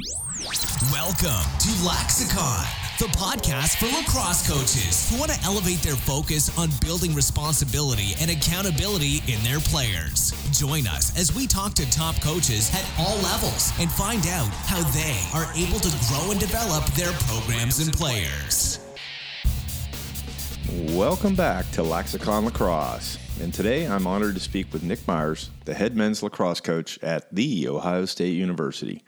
Welcome to Laxicon, the podcast for lacrosse coaches who want to elevate their focus on building responsibility and accountability in their players. Join us as we talk to top coaches at all levels and find out how they are able to grow and develop their programs and players. Welcome back to Laxicon Lacrosse. And today I'm honored to speak with Nick Myers, the head men's lacrosse coach at The Ohio State University.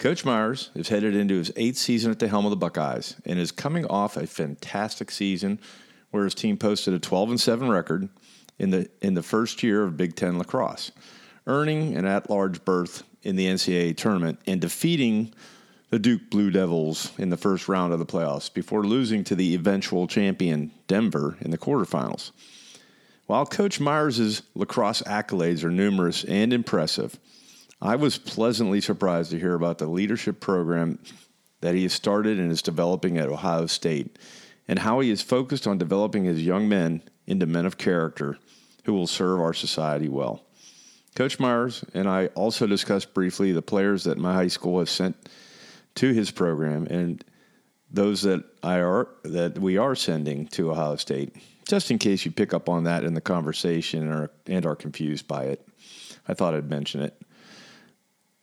Coach Myers is headed into his eighth season at the helm of the Buckeyes and is coming off a fantastic season where his team posted a 12 and 7 record in the in the first year of Big 10 lacrosse, earning an at-large berth in the NCAA tournament and defeating the Duke Blue Devils in the first round of the playoffs before losing to the eventual champion Denver in the quarterfinals. While Coach Myers' lacrosse accolades are numerous and impressive, I was pleasantly surprised to hear about the leadership program that he has started and is developing at Ohio State, and how he is focused on developing his young men into men of character who will serve our society well. Coach Myers and I also discussed briefly the players that my high school has sent to his program and those that I are that we are sending to Ohio State, just in case you pick up on that in the conversation or, and are confused by it. I thought I'd mention it.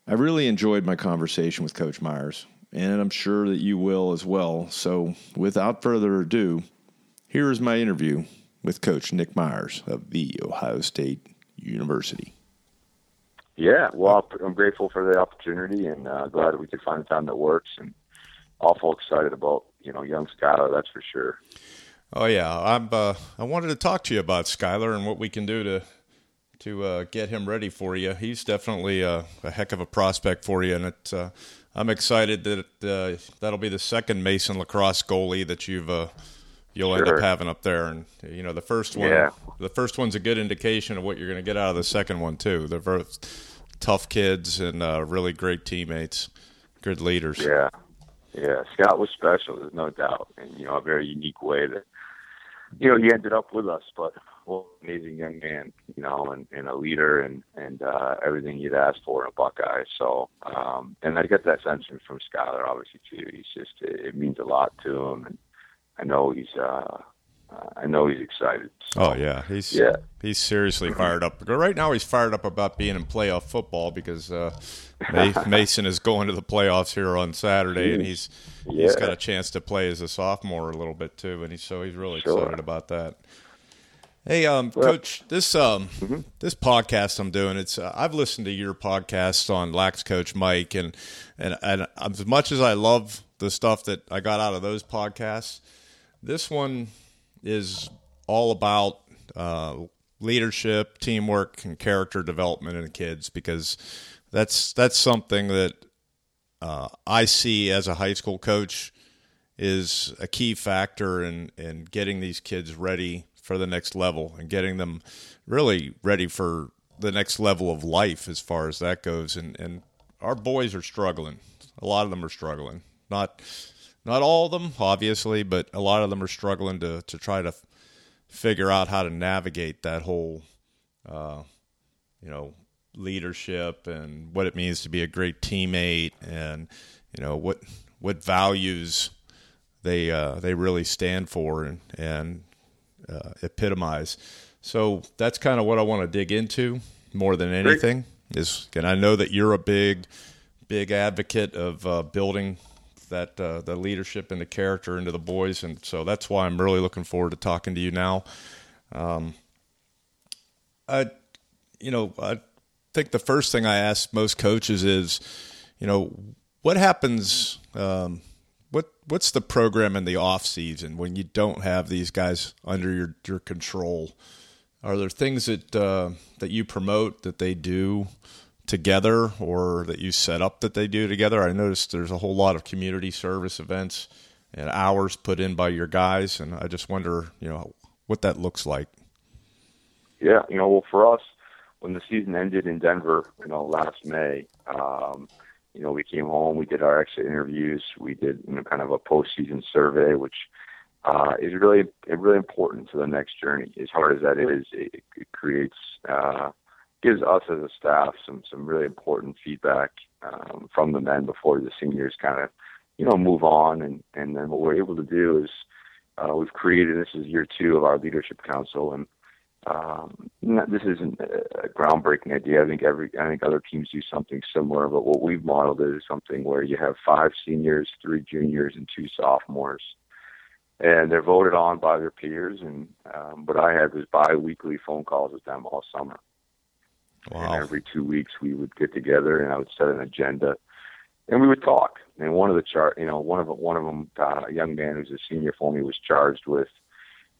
I really enjoyed my conversation with Coach Myers, and I'm sure that you will as well. So, without further ado, here is my interview with Coach Nick Myers of the Ohio State University. Yeah, well, I'm grateful for the opportunity and uh, glad that we could find a time that works, and awful excited about you know young Skylar. That's for sure. Oh yeah, I'm. Uh, I wanted to talk to you about Skylar and what we can do to to uh, get him ready for you. He's definitely a, a, heck of a prospect for you, and it, uh, I'm excited that uh, that'll be the second Mason lacrosse goalie that you've uh, you'll sure. end up having up there. And you know, the first one, yeah. the first one's a good indication of what you're going to get out of the second one too. They're both tough kids and uh, really great teammates, good leaders. Yeah, yeah. Scott was special, there's no doubt, and you know, a very unique way that you know he ended up with us, but well, amazing young man, you know, and, and a leader and and uh, everything you'd ask for in a Buckeye. So, um, and I get that sense from Skylar, obviously too. He's just it, it means a lot to him, and I know he's uh, I know he's excited. So, oh yeah, he's yeah. he's seriously fired up. Right now, he's fired up about being in playoff football because uh, Mason is going to the playoffs here on Saturday, and he's yeah. he's got a chance to play as a sophomore a little bit too, and he's so he's really sure. excited about that. Hey, um, Coach, this um, mm-hmm. this podcast I'm doing, it's uh, I've listened to your podcast on Lax Coach Mike, and and and as much as I love the stuff that I got out of those podcasts, this one is all about uh, leadership, teamwork, and character development in kids because that's that's something that uh, I see as a high school coach is a key factor in in getting these kids ready for the next level and getting them really ready for the next level of life as far as that goes. And, and our boys are struggling. A lot of them are struggling. Not not all of them, obviously, but a lot of them are struggling to to try to figure out how to navigate that whole, uh, you know, leadership and what it means to be a great teammate, and you know what what values they uh, they really stand for, and and uh, epitomize. So that's kind of what I want to dig into more than anything. Is and I know that you're a big, big advocate of uh, building that uh, the leadership and the character into the boys, and so that's why I'm really looking forward to talking to you now. Um, I, you know, I think the first thing I ask most coaches is, you know, what happens um, what what's the program in the off season when you don't have these guys under your your control? Are there things that uh, that you promote that they do together, or that you set up that they do together? I noticed there's a whole lot of community service events and hours put in by your guys, and I just wonder, you know, what that looks like. Yeah, you know, well, for us, when the season ended in Denver, you know, last May. Um, you know, we came home, we did our exit interviews, we did you know kind of a postseason survey, which uh, is really really important to the next journey. As hard as that is, it, it creates uh, gives us as a staff some some really important feedback um, from the men before the seniors kind of, you know, move on. And, and then what we're able to do is uh, we've created, this is year two of our leadership council. And um, not, this isn't a groundbreaking idea. I think every, I think other teams do something similar, but what we've modeled is something where you have five seniors, three juniors, and two sophomores and they're voted on by their peers. And um, what I had was bi-weekly phone calls with them all summer. Wow. And every two weeks we would get together, and I would set an agenda, and we would talk. And one of the chart, you know, one of one of them, uh, a young man who's a senior for me, was charged with,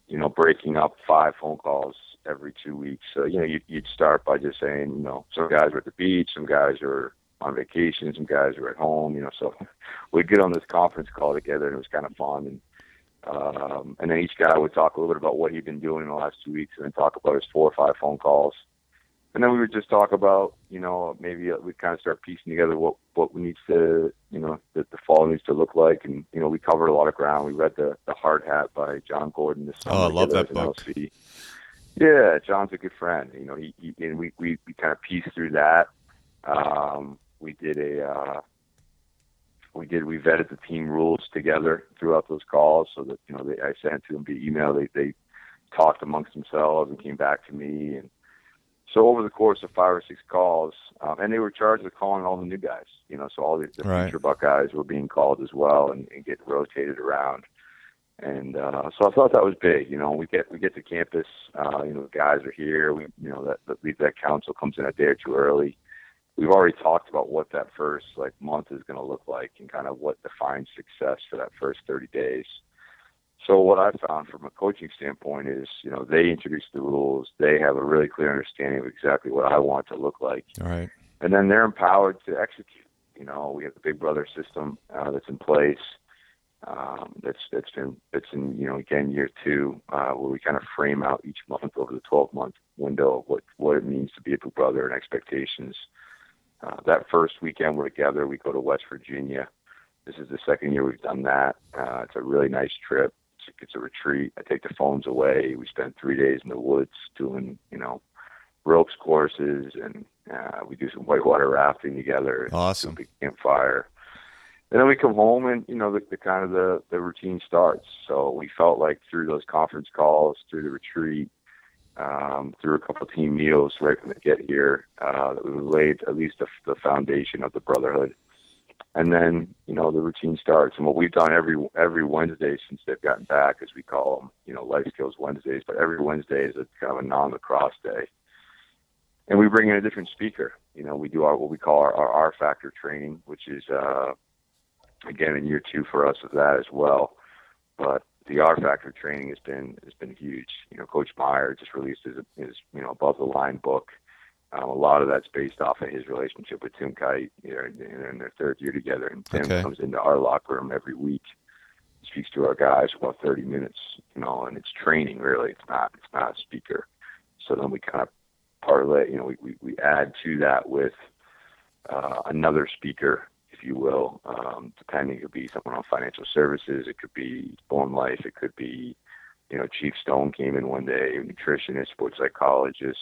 you know, breaking up five phone calls every two weeks. So you know, you'd, you'd start by just saying, you know, some guys are at the beach, some guys are on vacation, some guys are at home. You know, so we'd get on this conference call together, and it was kind of fun. And um, and then each guy would talk a little bit about what he'd been doing in the last two weeks, and then talk about his four or five phone calls. And then we would just talk about, you know, maybe we'd kind of start piecing together what what we needs to, you know, that the fall needs to look like. And you know, we covered a lot of ground. We read the the Hard Hat by Jon Gordon this summer. Oh, I love that book. LC. Yeah, Jon's a good friend. You know, he, he and we we, we kind of pieced through that. Um, we did a uh, we did we vetted the team rules together throughout those calls so that you know they, I sent to them via email. They they talked amongst themselves and came back to me and so over the course of five or six calls, um, and they were charged with calling all the new guys. You know, so all the, the right. future Buckeyes were being called as well and, and getting rotated around. And uh, so I thought that was big. You know, we get we get to campus. Uh, you know, the guys are here. We you know that that, that council comes in a day or two early we've already talked about what that first like month is going to look like and kind of what defines success for that first 30 days. So what I found from a coaching standpoint is, you know, they introduce the rules. They have a really clear understanding of exactly what I want to look like. All right. And then they're empowered to execute. You know, we have the Big Brother system uh, that's in place. Um, that's that's been that's in you know again year two uh, where we kind of frame out each month over the 12 month window what what it means to be a Big Brother and expectations. Uh, that first weekend we're together, we go to West Virginia. This is the second year we've done that. Uh, it's a really nice trip. It's, it's a retreat. I take the phones away. We spend three days in the woods doing, you know, ropes courses, and uh, we do some whitewater rafting together. Awesome. Big campfire. And then we come home, and you know, the, the kind of the the routine starts. So we felt like through those conference calls, through the retreat, um, through a couple of team meals right when they get here uh, that we laid at least the, the foundation of the brotherhood. And then you know the routine starts, and what we've done every every Wednesday since they've gotten back, as we call them, you know, life skills Wednesdays. But every Wednesday is a kind of a non-lacrosse day, and we bring in a different speaker. You know, we do our what we call our, our R factor training, which is uh, again in year two for us of that as well. But the R Factor training has been has been huge. You know, Coach Meyer just released his his you know above the line book. Um, a lot of that's based off of his relationship with Tim Kight, You know, in their third year together, and Tim okay. comes into our locker room every week, speaks to our guys for about 30 minutes. You know, and it's training really. It's not it's not a speaker. So then we kind of parlay. You know, we we, we add to that with uh, another speaker if you will. Um, depending, it could be someone on financial services, it could be Born Life, it could be, you know, Chief Stone came in one day, nutritionist, sports psychologist.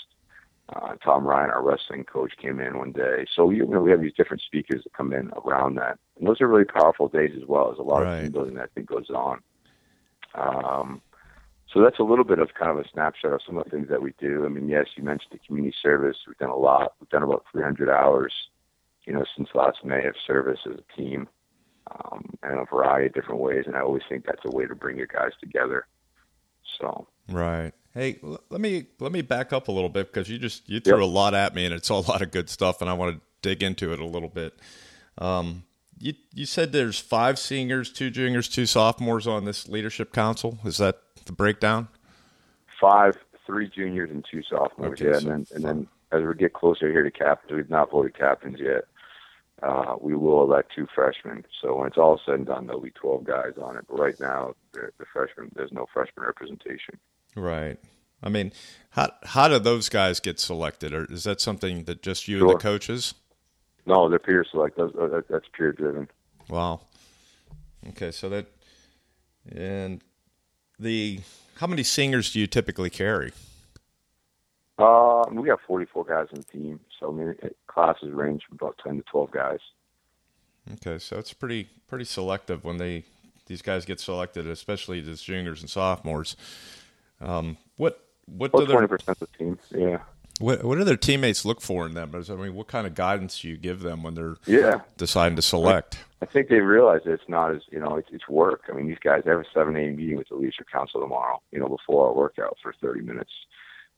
Uh, Tom Ryan, our wrestling coach, came in one day. So you know, we have these different speakers that come in around that. And those are really powerful days as well. There's a lot right. of team building that I think goes on. Um, so that's a little bit of kind of a snapshot of some of the things that we do. I mean, yes, you mentioned the community service. We've done a lot. We've done about 300 hours you know, since last May of service as a team um, in a variety of different ways. And I always think that's a way to bring your guys together. So right. Hey, let me let me back up a little bit because you just you threw yep. a lot at me and it's a lot of good stuff and I want to dig into it a little bit. Um, you you said there's five seniors, two juniors, two sophomores on this leadership council. Is that the breakdown? Five, three juniors and two sophomores. Okay, yeah, so and then and then as we get closer here to captains, we've not voted captains yet uh, we will elect two freshmen. So when it's all said and done, there'll be 12 guys on it. But right now, the, the freshmen, there's no freshman representation. Right. I mean, how how do those guys get selected? Or is that something that just you sure. and the coaches? No, they're peer select. That's, that's peer driven. Wow. Okay, so that and the how many singers do you typically carry? Uh, we got 44 guys on the team, so I mean, classes range from about 10 to 12 guys. Okay, so it's pretty pretty selective when they these guys get selected, especially as juniors and sophomores. Um, what what do twenty percent of the team? Yeah. What what do their teammates look for in them? I mean, what kind of guidance do you give them when they're yeah deciding to select? I, I think they realize that it's not as you know it's, it's work. I mean, these guys have a seven a.m. meeting with the leadership council tomorrow. You know, before our workout for thirty minutes,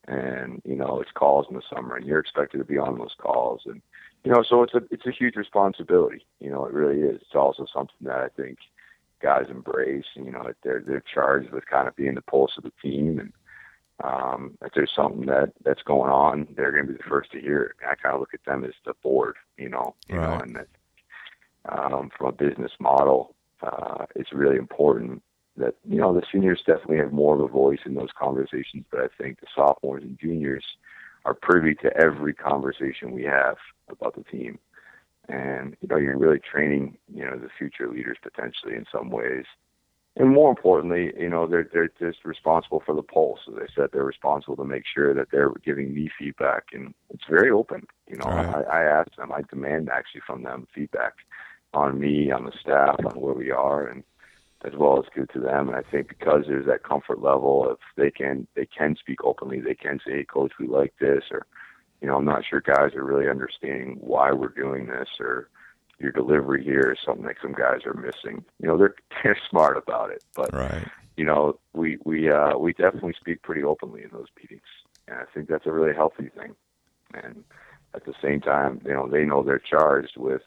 and you know it's calls in the summer, and you're expected to be on those calls, and you know, so it's a it's a huge responsibility. You know, it really is. It's also something that I think guys embrace. And, you know, they're they're charged with kind of being the pulse of the team, and um, if there's something that that's going on, they're going to be the first to hear it. I kind of look at them as the board, you know, you right. know, and that um, from a business model, uh, it's really important that you know the seniors definitely have more of a voice in those conversations, but I think the sophomores and juniors are privy to every conversation we have about the team. And, you know, you're really training, you know, the future leaders potentially in some ways. And more importantly, you know, they're, they're just responsible for the pulse. As I said, they're responsible to make sure that they're giving me feedback. And it's very open. You know, right. I, I ask them, I demand actually from them feedback on me, on the staff, on where we are. And, as well as good to them. And I think because there's that comfort level of they can they can speak openly, they can say, hey, "Coach, we like this," or you know, I'm not sure guys are really understanding why we're doing this, or your delivery here is something that some guys are missing. You know, they're they're smart about it, but right. you know, we we uh, we definitely speak pretty openly in those meetings, and I think that's a really healthy thing. And at the same time, you know, they know they're charged with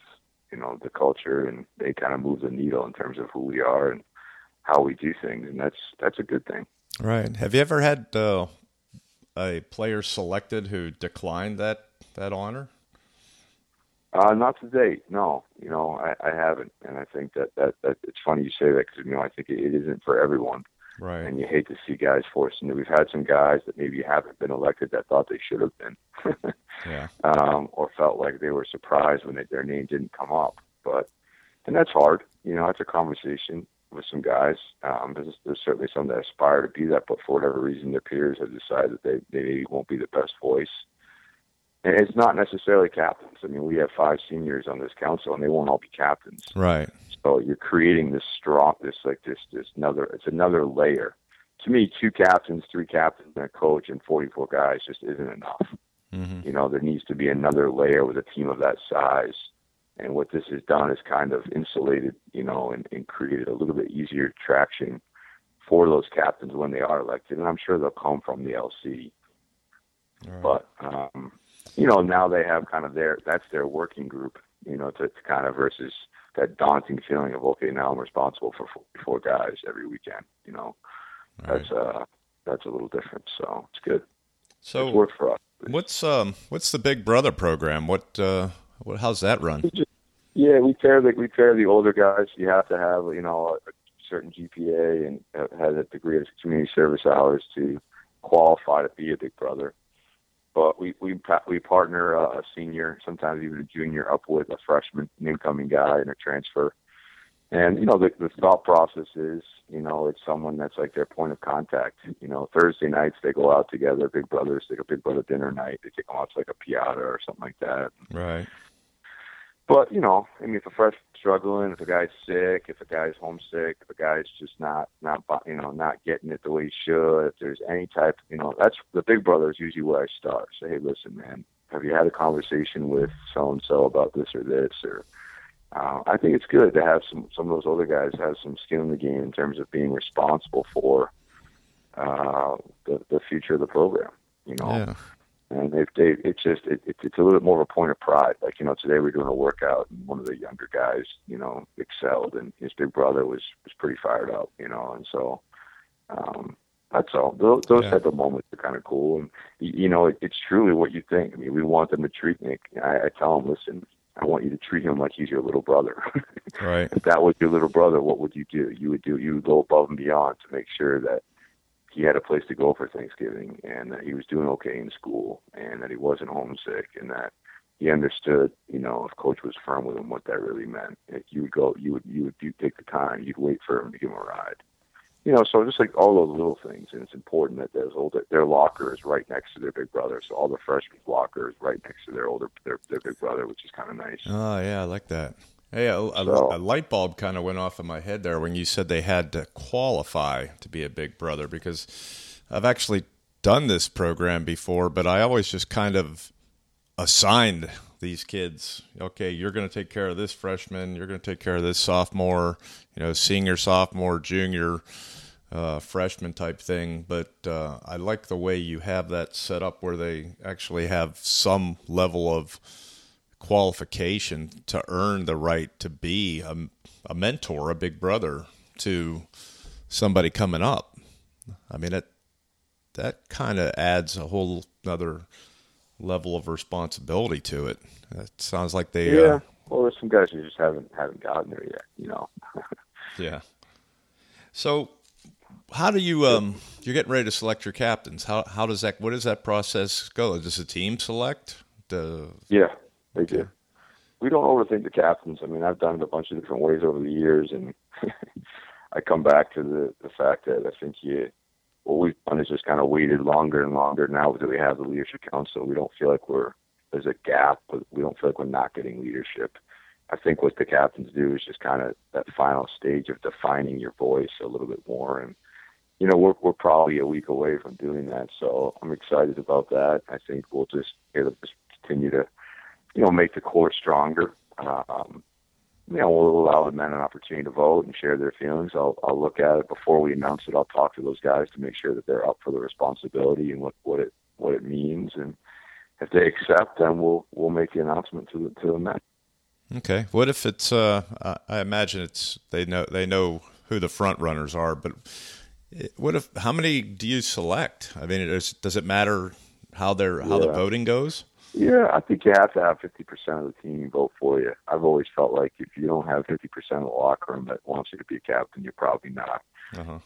you know the culture and they kind of move the needle in terms of who we are and how we do things and that's that's a good thing right have you ever had uh, a player selected who declined that that honor uh, not to date, no. You know, I, I haven't, and I think that, that that it's funny you say that because you know I think it, it isn't for everyone. Right. And you hate to see guys forced into. We've had some guys that maybe haven't been elected that thought they should have been. yeah. Um, or felt like they were surprised when they, their name didn't come up. But and that's hard. You know, it's a conversation with some guys. Um, there's, there's certainly some that aspire to be that, but for whatever reason, their peers have decided that they they maybe won't be the best voice. And it's not necessarily captains. I mean, we have five seniors on this council, and they won't all be captains. Right. So you're creating this strong, this like this, this another. It's another layer. To me, two captains, three captains, and a coach, and 44 guys just isn't enough. Mm-hmm. You know, there needs to be another layer with a team of that size. And what this has done is kind of insulated, you know, and, and created a little bit easier traction for those captains when they are elected. And I'm sure they'll come from the LC. Right. But um, you know, now they have kind of their that's their working group, you know, to, to kind of versus that daunting feeling of okay, now I'm responsible for four guys every weekend. You know, right. that's uh that's a little different. So it's good. So it's worked for us. What's um what's the Big Brother program? What uh what how's that run? Yeah, we pair the we pair the older guys. You have to have you know a certain GPA and have a degree of community service hours to qualify to be a Big Brother but we we we partner uh, a senior, sometimes even a junior, up with a freshman, an incoming guy, and a transfer. And you know the the thought process is, you know, it's someone that's like their point of contact. You know, Thursday nights they go out together, Big Brothers, they go Big Brother dinner night. They take them out to like a Piada or something like that. Right. But you know, I mean, if a fresh struggling, if a guy's sick, if a guy's homesick, if a guy's just not not you know not getting it the way he should, if there's any type, you know, that's the big brother is usually where I start. Say, hey, listen, man, have you had a conversation with so and so about this or this or uh, I think it's good to have some some of those older guys have some skin in the game in terms of being responsible for uh, the the future of the program. You know, yeah and if they it's just it, it, it's a little bit more of a point of pride like you know today we're doing a workout and one of the younger guys you know excelled and his big brother was was pretty fired up you know and so um that's all those, those yeah. type of moments are kind of cool and you know it, it's truly what you think i mean we want them to treat nick i, I tell them listen I want you to treat him like he's your little brother. right. if that was your little brother, what would you do? You would do you would go above and beyond to make sure that he had a place to go for Thanksgiving and that he was doing okay in school and that he wasn't homesick and that he understood, you know, if coach was firm with him, what that really meant. You would go, you would, you would you take the time, you'd wait for him to give him a ride. you know, so just like all those little things, and it's important that there's older, their locker is right next to their big brother. So all the freshmen locker is right next to their older their, their big brother, which is kind of nice. Oh yeah, I like that. Hey, a, a, so, a light bulb kind of went off in my head there when you said they had to qualify to be a big brother because I've actually done this program before, but I always just kind of assigned these kids. Okay, you're going to take care of this freshman. You're going to take care of this sophomore. You know, senior, sophomore, junior, uh, freshman type thing. But uh, I like the way you have that set up where they actually have some level of qualification to earn the right to be a, a mentor, a big brother to somebody coming up. I mean, it that kind of adds a whole other level of responsibility to it. It sounds like they. Yeah. Uh, well, there's some guys who just haven't haven't gotten there yet. You know. yeah. So, how do you um? You're getting ready to select your captains. How how does that? What does that process go? Does the team select? The yeah, they do. We don't overthink the captains. I mean, I've done it a bunch of different ways over the years, and I come back to the the fact that I think you what we've done is just kind of waited longer and longer now that we have the leadership council. We don't feel like we're there's a gap, but we don't feel like we're not getting leadership. I think what the captains do is just kind of that final stage of defining your voice a little bit more. And, you know, we're, we're probably a week away from doing that. So I'm excited about that. I think we'll just, just continue to, you know, make the core stronger. Um, you know, we'll allow the men an opportunity to vote and share their feelings. I'll, I'll look at it before we announce it. I'll talk to those guys to make sure that they're up for the responsibility and what, what it, what it means. And if they accept, then we'll, we'll make the announcement to the, to the men. Okay. What if it's, uh, I imagine it's, they know, they know who the front runners are, but what if, how many do you select? I mean, does, does it matter how their, how yeah. the voting goes? Yeah, I think you have to have 50% of the team vote for you. I've always felt like if you don't have 50% of the locker room that wants you to be a captain, you're probably not, uh-huh.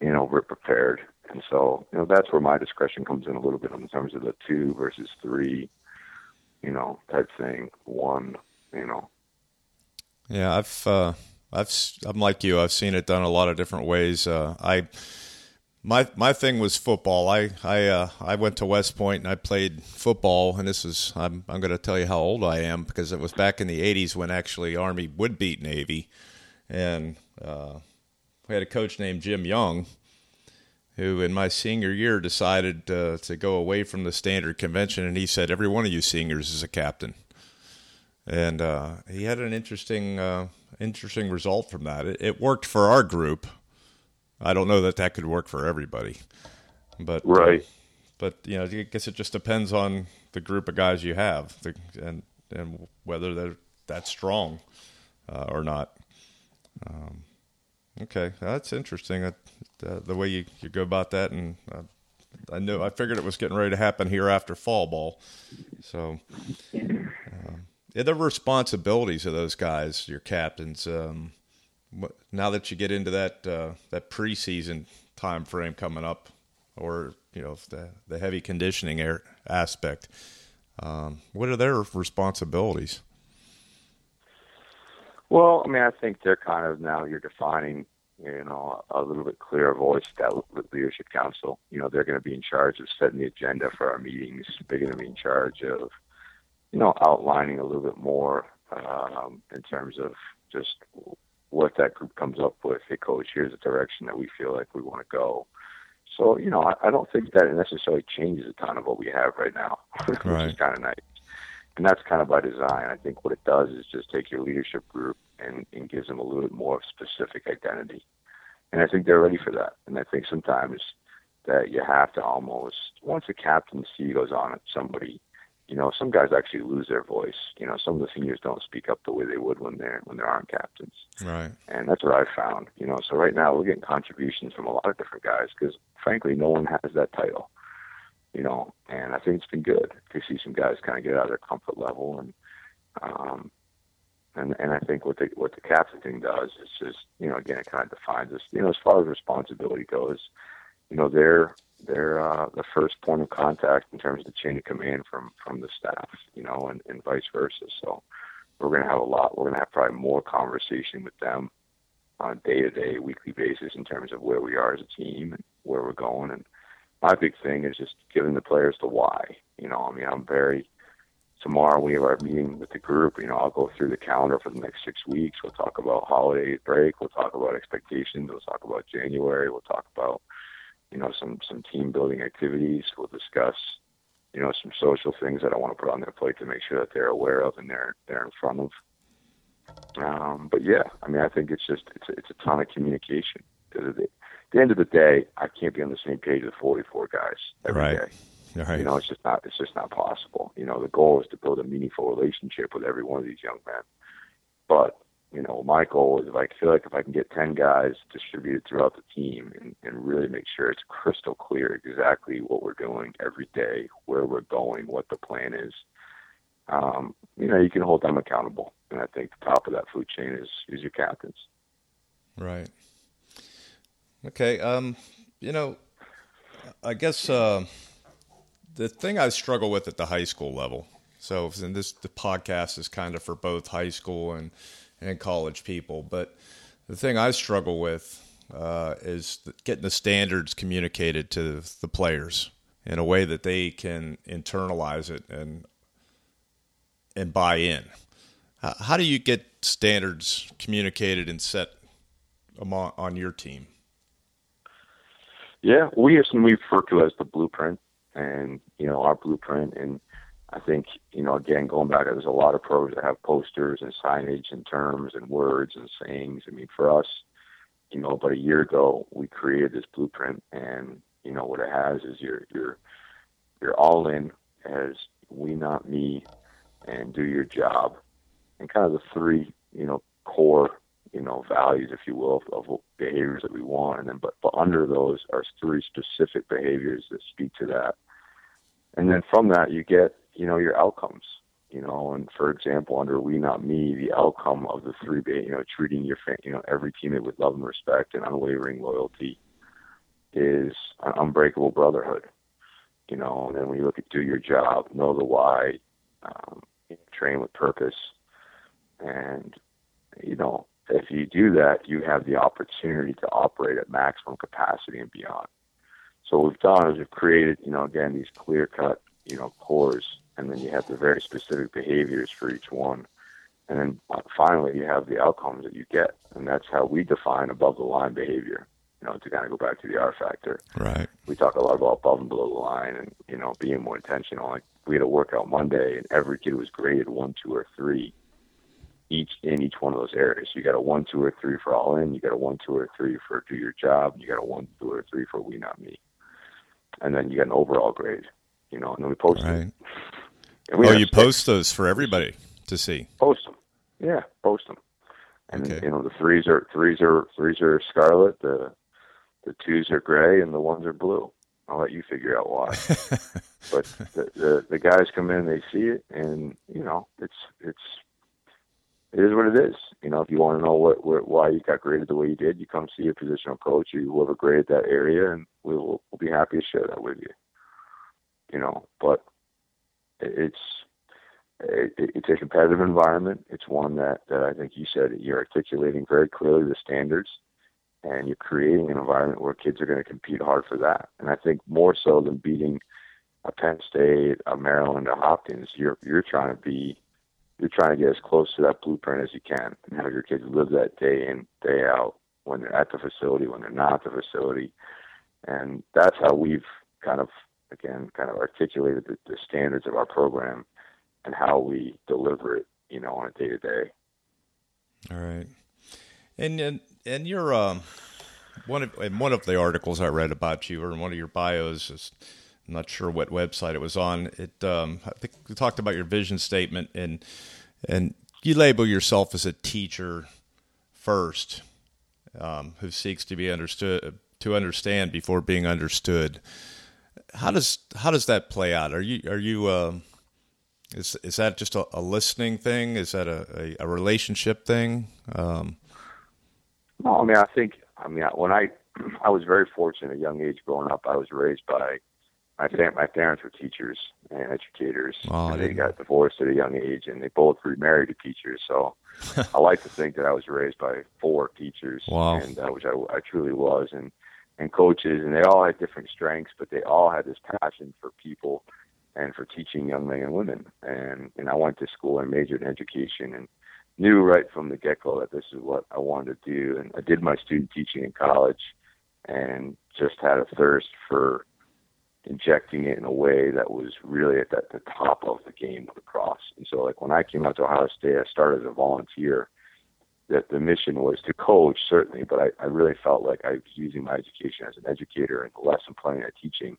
you know, we're prepared. And so, you know, that's where my discretion comes in a little bit in terms of the two versus three, you know, type thing. One, you know. Yeah, I've, uh, I've, I'm like you. I've seen it done a lot of different ways. Uh, I, my my thing was football. I I uh, I went to West Point and I played football. And this is I'm I'm going to tell you how old I am because it was back in the '80s when actually Army would beat Navy, and uh, we had a coach named Jim Young, who in my senior year decided uh, to go away from the standard convention, and he said every one of you seniors is a captain, and uh, he had an interesting uh, interesting result from that. It, it worked for our group I don't know that that could work for everybody, but uh, right. Uh, but you know, I guess it just depends on the group of guys you have, the, and and whether they're that strong uh, or not. Um, okay, that's interesting. Uh, the way you, you go about that, and uh, I knew I figured it was getting ready to happen here after fall ball. So, um, yeah, the responsibilities of those guys, your captains. Um, now that you get into that uh, that preseason time frame coming up, or you know the the heavy conditioning air aspect, um, what are their responsibilities? Well, I mean, I think they're kind of now you're defining, you know, a little bit clearer voice that leadership council. You know, they're going to be in charge of setting the agenda for our meetings. They're going to be in charge of, you know, outlining a little bit more um, in terms of just what that group comes up with. Hey, coach, here's the direction that we feel like we want to go. So, you know, I, I don't think that it necessarily changes a ton of what we have right now, which right. is kind of nice. And that's kind of by design. I think what it does is just take your leadership group and, and gives them a little bit more specific identity. And I think they're ready for that. And I think sometimes that you have to almost, once a captaincy goes on, somebody you know, some guys actually lose their voice. You know, some of the seniors don't speak up the way they would when they're when they aren't captains. Right. And that's what I've found. You know, so right now we're getting contributions from a lot of different guys because frankly, no one has that title. You know, and I think it's been good to see some guys kind of get out of their comfort level and um and and I think what the what the captain thing does is just you know again it kind of defines us. You know, as far as responsibility goes, you know they're they're uh, the first point of contact in terms of the chain of command from from the staff, you know, and, and vice versa. So we're going to have a lot. We're going to have probably more conversation with them on a day to day, weekly basis in terms of where we are as a team and where we're going. And my big thing is just giving the players the why. You know, I mean, I'm very tomorrow we have our meeting with the group. You know, I'll go through the calendar for the next six weeks. We'll talk about holiday break. We'll talk about expectations. We'll talk about January. We'll talk about, you know, some some team building activities. We'll discuss, you know, some social things that I want to put on their plate to make sure that they're aware of and they're they're in front of. Um, but yeah, I mean, I think it's just it's a, it's a ton of communication. At the end of the day, I can't be on the same page with 44 guys every right. day. Right. You know, it's just not it's just not possible. You know, the goal is to build a meaningful relationship with every one of these young men. But you know, my goal is if I feel like if I can get ten guys distributed throughout the team and, and really make sure it's crystal clear exactly what we're doing every day, where we're going, what the plan is. Um, you know, you can hold them accountable. And I think the top of that food chain is is your captains. Right. Okay. Um, you know, I guess uh, the thing I struggle with at the high school level. So, and this the podcast is kind of for both high school and and college people, but the thing I struggle with uh, is getting the standards communicated to the players in a way that they can internalize it and and buy in. How do you get standards communicated and set among, on your team? Yeah, we have some we refer to as the blueprint and you know our blueprint and I think you know again going back there's a lot of pros that have posters and signage and terms and words and sayings. I mean for us you know about a year ago we created this blueprint and you know what it has is you're you're you're all in as we not me and do your job. And kind of the three you know core you know values if you will of, of behaviors that we want. And then but, but under those are three specific behaviors that speak to that. And then from that you get you know your outcomes you know and for example under we not me the outcome of the three you know treating your fan, you know every teammate with love and respect and unwavering loyalty is an unbreakable brotherhood you know and then when you look at do your job know the why um, train with purpose and you know if you do that, you have the opportunity to operate at maximum capacity and beyond. So what we've done is we've created, you know, again, these clear cut, you know, cores, and then you have the very specific behaviors for each one. And then uh, finally, you have the outcomes that you get. And that's how we define above the line behavior, you know, to kind of go back to the R factor. Right. We talk a lot about above and below the line and, you know, being more intentional. Like we had a workout Monday and every kid was graded one, two, or three each in each one of those areas. You got a one, two, or three for all in. You got a one, two, or three for do your job. You got a one, two, or three for we not me. And then you got an overall grade. You know, and then we post right. them. oh, you post those for everybody to see. Post them, yeah, post them. And okay. you know, the threes are threes are threes are scarlet. The the twos are gray, and the ones are blue. I'll let you figure out why. but the, the the guys come in, they see it, and you know, it's it's it is what it is. You know, if you want to know what, what why you got graded the way you did, you come see a positional coach or whoever graded that area, and we will we'll be happy to share that with you. You know, but it's it, it's a competitive environment. It's one that, that I think you said you're articulating very clearly the standards, and you're creating an environment where kids are going to compete hard for that. And I think more so than beating a Penn State, a Maryland, a Hopkins, you're you're trying to be you're trying to get as close to that blueprint as you can and have your kids live that day in, day out when they're at the facility, when they're not at the facility. And that's how we've kind of, again, kind of articulated the, the standards of our program and how we deliver it, you know, on a day to day. All right. And, and, and you're, um, one of, in one of the articles I read about you or in one of your bios is, I'm not sure what website it was on. It um, I think we talked about your vision statement and and you label yourself as a teacher first, um, who seeks to be understood to understand before being understood. How does how does that play out? Are you are you uh, is is that just a, a, listening thing? Is that a, a, a relationship thing? Um, no, I mean I think I mean when I I was very fortunate at a young age growing up. I was raised by my fam- my parents were teachers and educators, oh, and they got divorced at a young age, and they both remarried to teachers. So I like to think that I was raised by four teachers, wow. and uh, which I, I truly was, and and coaches, and they all had different strengths, but they all had this passion for people and for teaching young men and women. And and I went to school and majored in education, and knew right from the get go that this is what I wanted to do. And I did my student teaching in college, and just had a thirst for injecting it in a way that was really at the, the top of the game of lacrosse. And so, like when I came out to Ohio State, I started as a volunteer. That the mission was to coach, certainly, but I, I really felt like I was using my education as an educator and the lesson planning and teaching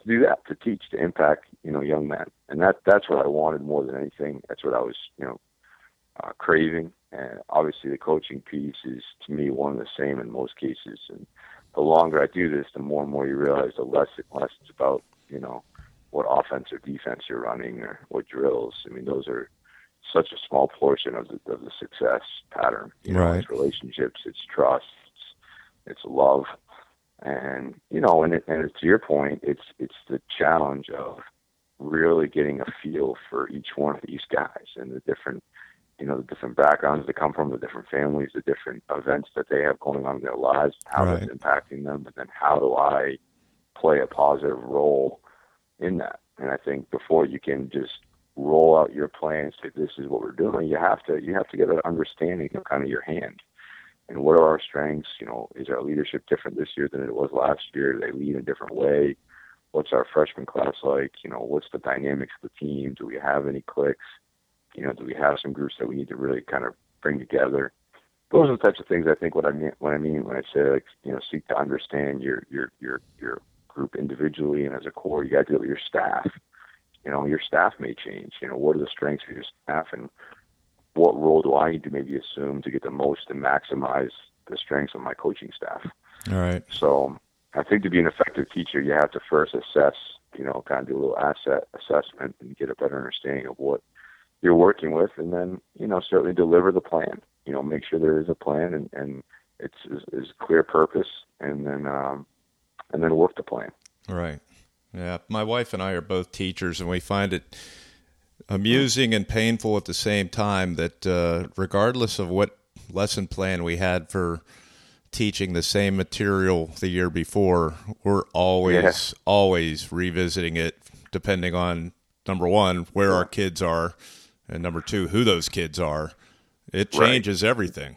to do that, to teach, to impact, you know, young men. And that that's what I wanted more than anything. That's what I was, you know, uh, craving. And obviously, the coaching piece is to me one of the same in most cases. And the longer I do this, the more and more you realize the less it, less it's about you know what offense or defense you're running or what drills. I mean, those are such a small portion of the of the success pattern. You know, right. it's relationships, it's trust, it's, it's love, and you know, and it, and to your point, it's it's the challenge of really getting a feel for each one of these guys and the different you know, the different backgrounds they come from, the different families, the different events that they have going on in their lives, how right. that's impacting them, and then how do I play a positive role in that? And I think before you can just roll out your plan and say this is what we're doing, you have to you have to get an understanding of kind of your hand. And what are our strengths? You know, is our leadership different this year than it was last year? Do they lead in a different way? What's our freshman class like? You know, what's the dynamics of the team? Do we have any clicks? You know, do we have some groups that we need to really kind of bring together? Those are the types of things I think what I mean when I mean when I say like you know seek to understand your your your your group individually and as a core. You got to it with your staff. You know, your staff may change. You know, what are the strengths of your staff and what role do I need to maybe assume to get the most and maximize the strengths of my coaching staff? All right. So I think to be an effective teacher, you have to first assess, you know, kind of do a little asset assessment and get a better understanding of what you're working with, and then you know certainly deliver the plan. You know, make sure there is a plan and and it's is, is clear purpose, and then um, and then work the plan. Right. Yeah, my wife and I are both teachers, and we find it amusing and painful at the same time that uh, regardless of what lesson plan we had for teaching the same material the year before, we're always yeah. always revisiting it depending on number one where our kids are and number two, who those kids are. It changes right. everything.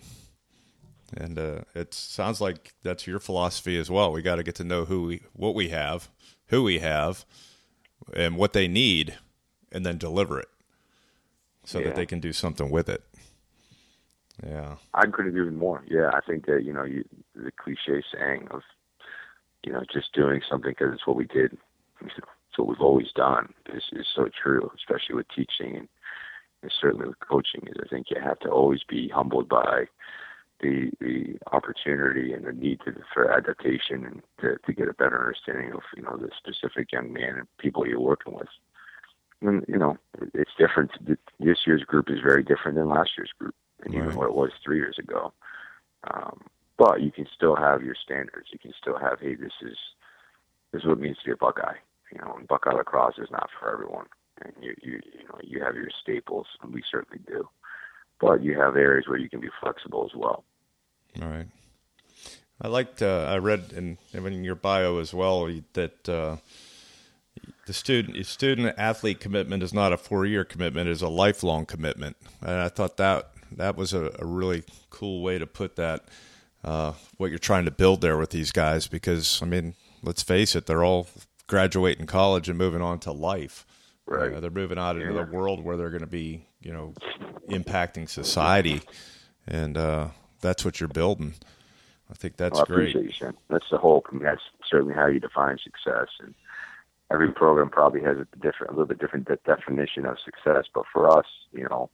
And uh, it sounds like that's your philosophy as well. We got to get to know who we, what we have, who we have, and what they need, and then deliver it so yeah. that they can do something with it. Yeah, I couldn't agree more. Yeah, I think that you know you, the cliche saying of you know just doing something because it's what we did, it's what we've always done is is so true, especially with teaching and and certainly with coaching is I think you have to always be humbled by the the opportunity and the need to, for adaptation and to, to get a better understanding of you know the specific young man and people you're working with. And you know it's different. This year's group is very different than last year's group, and right. even what it was three years ago. Um, but you can still have your standards. You can still have, hey, this is this is what it means to be a Buckeye. You know, and Buckeye lacrosse is not for everyone and you you you know you have your staples, and we certainly do, but you have areas where you can be flexible as well. All right. I liked. Uh, I read in, in your bio as well that uh, the student student athlete commitment is not a four year commitment; is a lifelong commitment. And I thought that that was a, a really cool way to put that. Uh, what you're trying to build there with these guys, because I mean, let's face it, they're all graduating college and moving on to life. Right. Uh, they're moving out into yeah. the world where they're going to be, you know, impacting society, and uh, that's what you're building. I think that's well, I great. You. That's the whole. I mean, that's certainly how you define success, and every program probably has a different, a little bit different de- definition of success. But for us, you know,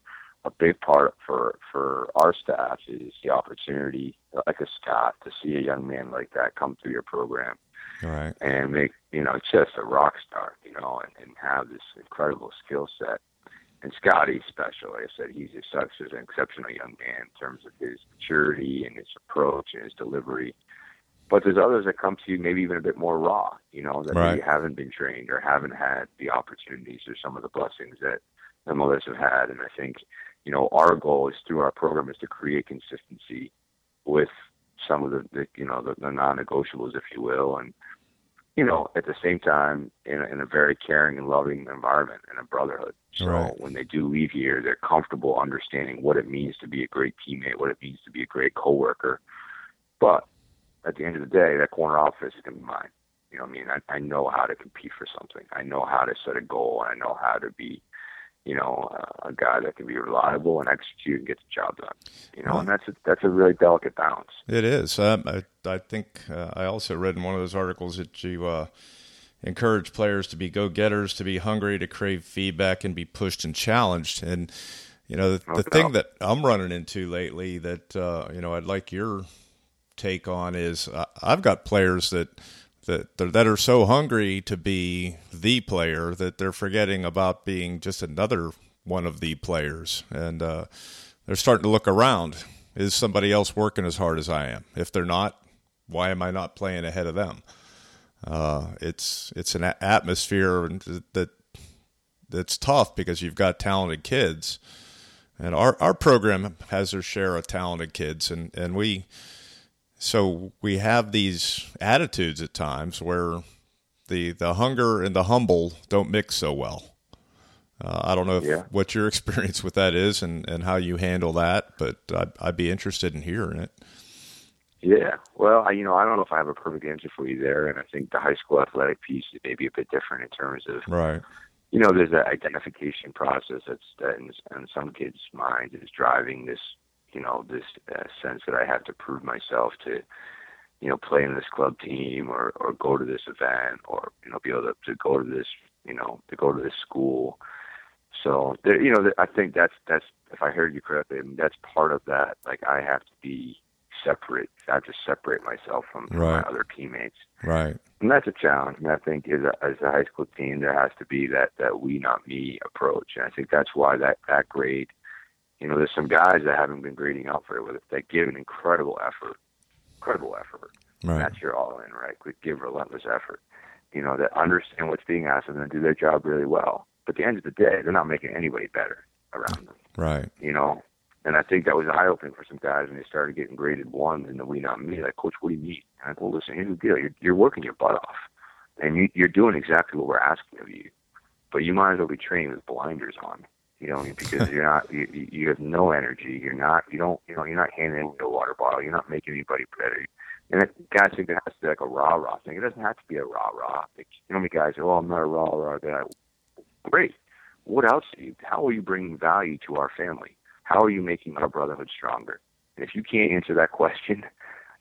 a big part for for our staff is the opportunity, like a Scott, to see a young man like that come through your program right. and make you know just a rock star, you know, and, and have this incredible skill set. And Scotty, especially, like I said, he's such an exceptional young man in terms of his maturity and his approach and his delivery. But there's others that come to you maybe even a bit more raw, you know, that right. maybe haven't been trained or haven't had the opportunities or some of the blessings that the mothers have had. And I think, you know, our goal is through our program is to create consistency with some of the, the you know, the, the non-negotiables, if you will, and you know, at the same time, in a, in a very caring and loving environment and a brotherhood. So right. when they do leave here, they're comfortable understanding what it means to be a great teammate, what it means to be a great coworker. But at the end of the day, that corner office is going to be mine. You know, I mean, I, I know how to compete for something. I know how to set a goal. I know how to be you know, a guy that can be reliable and execute and get the job done. You know, and that's a, that's a really delicate balance. It is. Um, I I think uh, I also read in one of those articles that you uh, encourage players to be go getters, to be hungry, to crave feedback, and be pushed and challenged. And you know, the, the thing that I'm running into lately that uh, you know I'd like your take on is uh, I've got players that that that are so hungry to be the player that they're forgetting about being just another one of the players, and uh, they're starting to look around. Is somebody else working as hard as I am? If they're not, why am I not playing ahead of them? Uh, it's it's an atmosphere that that's tough because you've got talented kids, and our our program has their share of talented kids, and and we so we have these attitudes at times where the the hunger and the humble don't mix so well. Uh, I don't know if, yeah. what your experience with that is and, and how you handle that, but I'd, I'd be interested in hearing it. Yeah, well, I, you know, I don't know if I have a perfect answer for you there, and I think the high school athletic piece is maybe a bit different in terms of, right. You know, there's that identification process that's that in, in some kids' minds is driving this you know this uh, sense that I have to prove myself to you know play in this club team or or go to this event or you know be able to, to go to this you know to go to this school. So there, you know I think that's that's if I heard you correctly I mean, that's part of that like I have to be separate. I have to separate myself from, from right. my other teammates. Right. And that's a challenge. And I think as a, as a high school team there has to be that that we not me approach. And I think that's why that that grade you know, there's some guys that haven't been grading out for it with it that give an incredible effort, incredible effort. Right. That's your all in, right? Quick, give relentless effort. You know, that understand what's being asked of them and do their job really well. But at the end of the day, they're not making anybody better around them. Right. You know, and I think that was eye opening for some guys when they started getting graded one in the we not me. Like, coach, what do you need? And I go, listen, here's the deal. You're, you're working your butt off, and you, you're doing exactly what we're asking of you. But you might as well be training with blinders on you know, because you're not, you, you have no energy. You're not, you don't, you know, you're not handing anybody a water bottle. You're not making anybody better. And it, guys think it has to be like a rah rah thing. It doesn't have to be a rah rah. Like, you know, many guys say, "Oh, I'm not a rah rah guy." Great. What else? Are you, how are you bringing value to our family? How are you making our brotherhood stronger? And if you can't answer that question,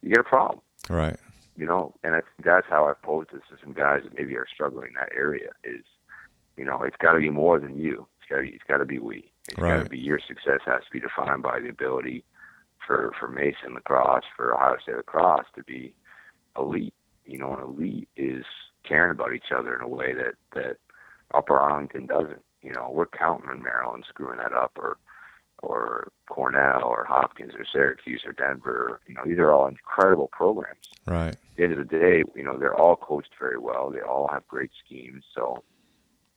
you got a problem. Right. You know, and I think that's how I pose this to some guys that maybe are struggling in that area. Is you know, it's got to be more than you got it's got to be we. It's right. got to be your success has to be defined by the ability for for Mason lacrosse for Ohio State lacrosse to be elite. You know, an elite is caring about each other in a way that that Upper Arlington doesn't. You know, we're counting on Maryland screwing that up, or or Cornell, or Hopkins, or Syracuse, or Denver. You know, these are all incredible programs. Right. At the end of the day, you know, they're all coached very well. They all have great schemes. So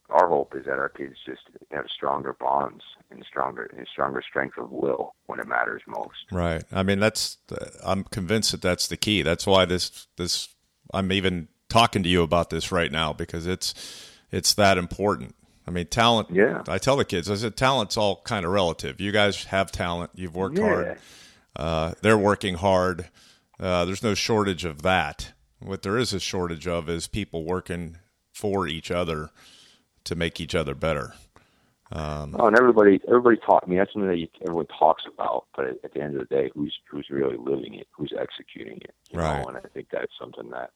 our hope is that our kids just have stronger bonds and stronger and stronger strength of will when it matters most. Right. I mean, that's I'm convinced that that's the key. That's why this this I'm even talking to you about this right now because it's it's that important. I mean, talent. Yeah. I tell the kids, I said, talent's all kind of relative. You guys have talent. You've worked yeah. hard. Uh, they're working hard. Uh, there's no shortage of that. What there is a shortage of is people working for each other to make each other better. Um, oh, and everybody, everybody talk. I mean, that's something that you, everyone talks about, but at, at, the end of the day, who's who's really living it, who's executing it, right? Know? And I think that's something that,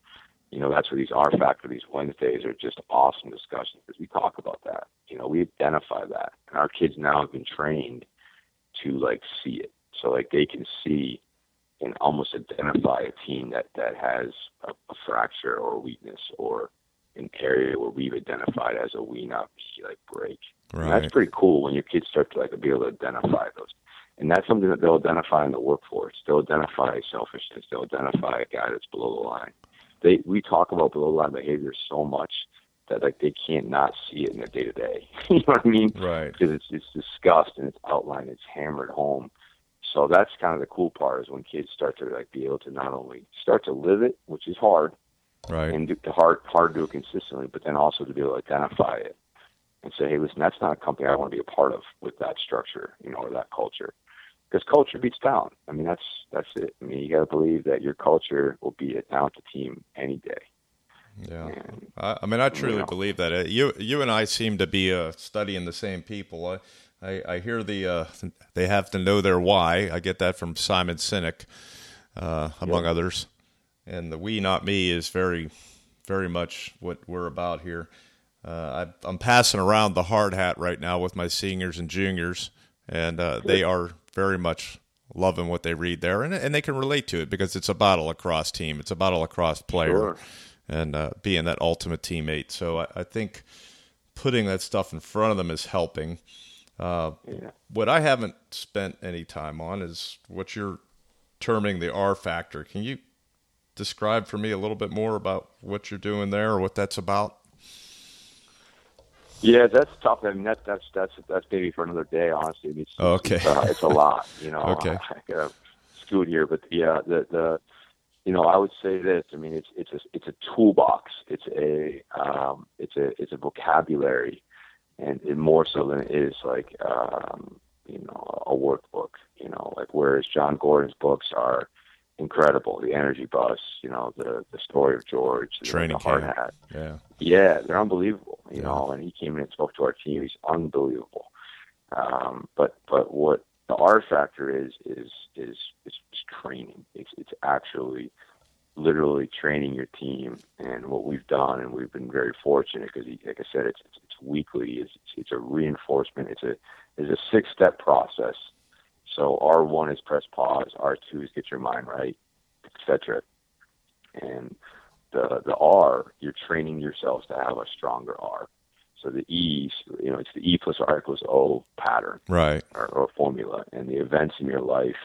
you know, that's where these R Factor, these Wednesdays are just awesome discussions because we talk about that. You know, we identify that, and our kids now have been trained to like see it, so like they can see and almost identify a team that that has a, a fracture or a weakness or an area where we've identified as a we not me like break. Right. And that's pretty cool when your kids start to like be able to identify those. And that's something that they'll identify in the workforce. They'll identify selfishness. They'll identify a guy that's below the line. They we talk about below the line behavior so much that like they can't not see it in their day to day. You know what I mean? Right. Because it's it's discussed and it's outlined, it's hammered home. So that's kind of the cool part is when kids start to like be able to not only start to live it, which is hard, right, and do, to hard hard to do it consistently, but then also to be able to identify it and say, hey, listen, that's not a company I want to be a part of with that structure, you know, or that culture. Because culture beats talent. I mean, that's that's it. I mean, you got to believe that your culture will beat a talented team any day. Yeah, and, I, I, mean, I truly you know, believe that. Uh, you you and I seem to be uh, studying the same people. I I, I hear the uh, they have to know their why. I get that from Simon Sinek, uh, among yep. others. And the we not me is very very much what we're about here. Uh, I, am passing around the hard hat right now with my seniors and juniors, and uh, they are very much loving what they read there, and and they can relate to it because it's about a lacrosse team. It's about a lacrosse player. Sure and uh, being that ultimate teammate. So I, I, think putting that stuff in front of them is helping. Uh, yeah. What I haven't spent any time on is what you're terming the R factor. Can you describe for me a little bit more about what you're doing there or what that's about? Yeah, that's tough. I mean, that, that's that's that's maybe for another day. Honestly, it's, oh, okay, it's, uh, it's, a lot. You know, okay, I, I gotta scoot here, but yeah, the the you know, I would say this. I mean, it's it's a it's a toolbox. It's a um, it's a it's a vocabulary, and it more so than it is like um, you know a workbook. You know, like whereas Jon Gordon's books are incredible. The Energy Bus, you know, the the story of George, the, Training the Hard Hat. Yeah, yeah, they're unbelievable. You yeah. know, and he came in and spoke to our team. He's unbelievable. Um, but but what the R factor is is is is, is training. It's it's actually literally training your team. And what we've done, and we've been very fortunate because, like I said, it's it's, it's weekly. It's, it's it's a reinforcement. It's a it's a six step process. So R one is press pause. R two is get your mind right, etc. And the the R, you're training yourselves to have a stronger R. So the E, you know, it's the E plus R equals O pattern, right, or, or formula, and the events in your life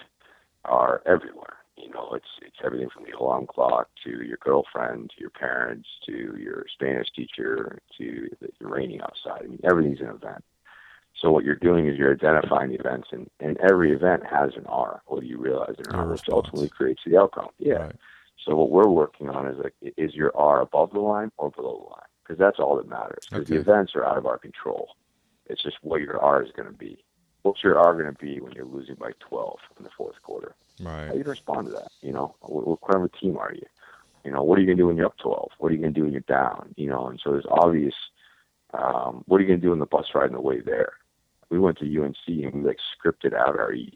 are everywhere. You know, it's it's everything from the alarm clock to your girlfriend, to your parents, to your Spanish teacher, to the, the raining outside. I mean, everything's an event. So what you're doing is you're identifying the events, and, and every event has an R, whether you realize it or not, which ultimately creates the outcome. Yeah. Right. So what we're working on is like, is your R above the line or below the line? because that's all that matters. Because okay. the events are out of our control. It's just what your R is going to be. What's your R going to be when you're losing by 12 in the fourth quarter? Right. How do you respond to that? You know, what, what kind of a team are you? You know, what are you going to do when you're up 12? What are you going to do when you're down? You know, and so there's obvious. Um, what are you going to do on the bus ride on the way there? We went to UNC and we like scripted out our E's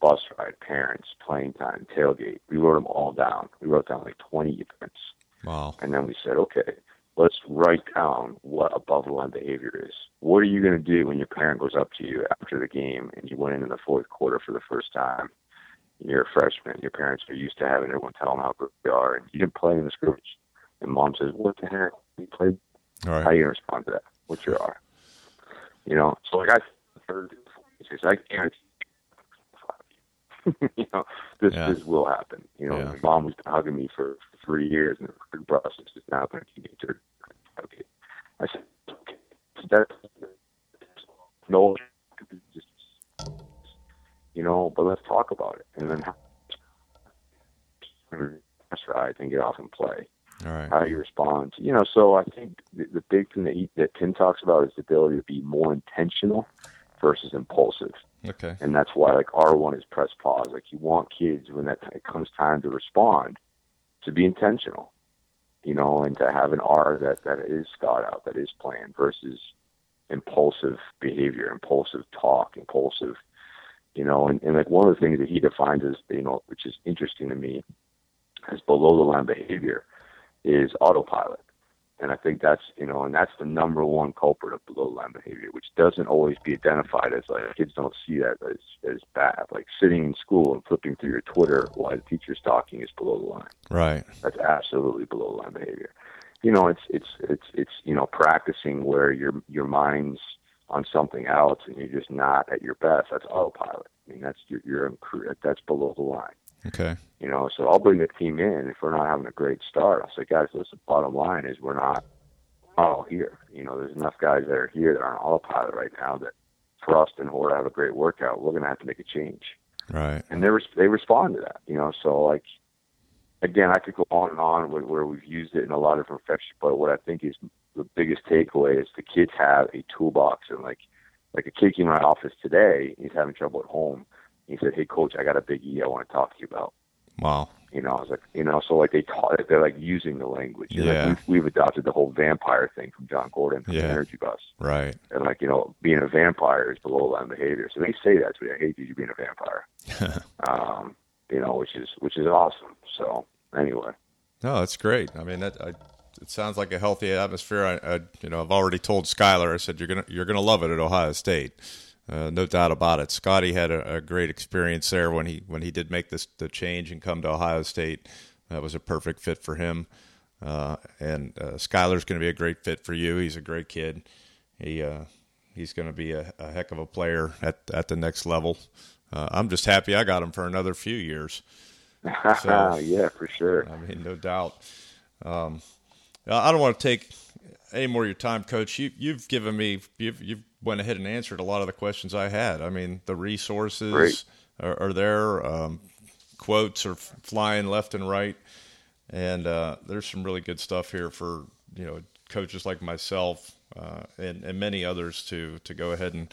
bus ride, parents, playing time, tailgate. We wrote them all down. We wrote down like 20 events. Wow. And then we said, okay, let's write down what above the line behavior is. What are you going to do when your parent goes up to you after the game and you went in in the fourth quarter for the first time? You're a freshman. Your parents are used to having everyone tell them how good they are, and you didn't play in the scrimmage. And mom says, "What the heck? You played? Right. How are you going to respond to that? What's your R? You know." So like I says, "I guarantee." you know, this yeah. this will happen. You know, yeah. my mom was hugging me for, for three years, and the process is now going to me okay. I said, okay, that no, just you know, but let's talk about it, and then that's right, and get off and play. Right. How you respond, you know. So I think the, the big thing that he, that Tim talks about is the ability to be more intentional versus impulsive. Okay. And that's why like R one is press pause. Like you want kids when that it comes time to respond to be intentional you know, and to have an R that that is thought out, that is planned, versus impulsive behavior, impulsive talk, impulsive, you know, and, and like one of the things that he defines as, you know, which is interesting to me, as below the line behavior, is autopilot. And I think that's you know, and that's the number one culprit of below line behavior, which doesn't always be identified as like kids don't see that as as bad. Like sitting in school and flipping through your Twitter while the teacher's talking is below the line. Right. That's absolutely below the line behavior. You know, it's it's it's it's you know practicing where your your mind's on something else and you're just not at your best. That's autopilot. I mean, that's you're, you're that's below the line. Okay. You know, so I'll bring the team in if we're not having a great start. I'll say, guys, listen. Bottom line is we're not all here. You know, there's enough guys that are here that are on autopilot right now that for us to in order to have a great workout, we're going to have to make a change. Right. And they res- they respond to that. You know, so like again, I could go on and on with where we've used it in a lot of different professions, but what I think is the biggest takeaway is the kids have a toolbox and like like a kid came in my office today, he's having trouble at home. He said, "Hey, coach, I got a big E I want to talk to you about." Wow. You know, I was like, you know, so like they taught, they're like using the language. yeah. Like we've, we've adopted the whole vampire thing from Jon Gordon from yeah. the Energy Bus. Right. And like, you know, being a vampire is below line behavior. So they say that to me. I hate you being a vampire. um, you know, which is which is awesome. So anyway. No, that's great. I mean, that I, it sounds like a healthy atmosphere. I, I, you know, I've already told Skylar. I said you're gonna you're gonna love it at Ohio State. Uh, no doubt about it. Scotty had a, a, great experience there when he when he did make this the change and come to Ohio State. That was a perfect fit for him. Uh, and uh, Skylar's going to be a great fit for you. He's a great kid. He uh, he's going to be a, a, heck of a player at at the next level. Uh, I'm just happy I got him for another few years. So, yeah, for sure. I mean, no doubt. Um, I don't want to take any more of your time, Coach. You, you've given me you've you've went ahead and answered a lot of the questions I had. I mean, the resources are, are, there. Um, quotes are flying left and right, and uh, there's some really good stuff here for you know coaches like myself uh, and, and many others to to go ahead and,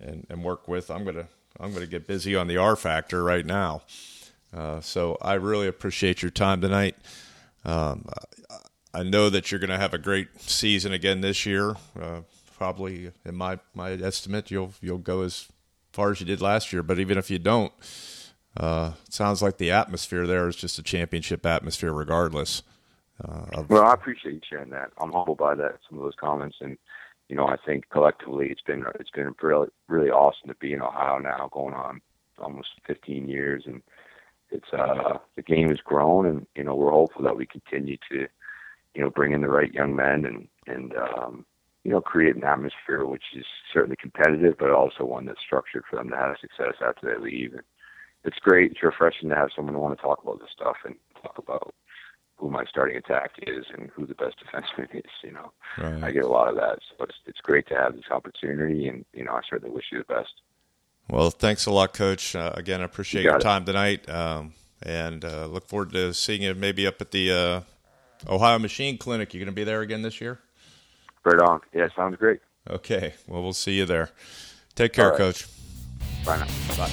and and work with. I'm gonna I'm gonna get busy on the R factor right now. Uh, so I really appreciate your time tonight. Um, I know that you're going to have a great season again this year. Uh, probably, in my my estimate, you'll you'll go as far as you did last year. But even if you don't, uh, it sounds like the atmosphere there is just a championship atmosphere, regardless. Uh, well, I appreciate you sharing that. I'm humbled by that. Some of those comments, and you know, I think collectively, it's been it's been really really awesome to be in Ohio now, going on almost 15 years, and it's uh the game has grown, and you know we're hopeful that we continue to you know bring in the right young men and and um, you know create an atmosphere which is certainly competitive, but also one that's structured for them to have success after they leave. And it's great. It's refreshing to have someone want to talk about this stuff and talk about who my starting attack is and who the best defenseman is. You know, right. I get a lot of that, so it's it's great to have this opportunity, and you know, I certainly wish you the best. Well, thanks a lot, Coach. Uh, again, I appreciate you your it. time tonight, um, and uh, look forward to seeing you maybe up at the uh, Ohio Machine Clinic. You going to be there again this year? Right on. Yeah, sounds great. Okay. Well, we'll see you there. Take care, right. Coach. Bye now. Bye.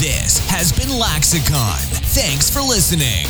This has been Laxicon. Thanks for listening.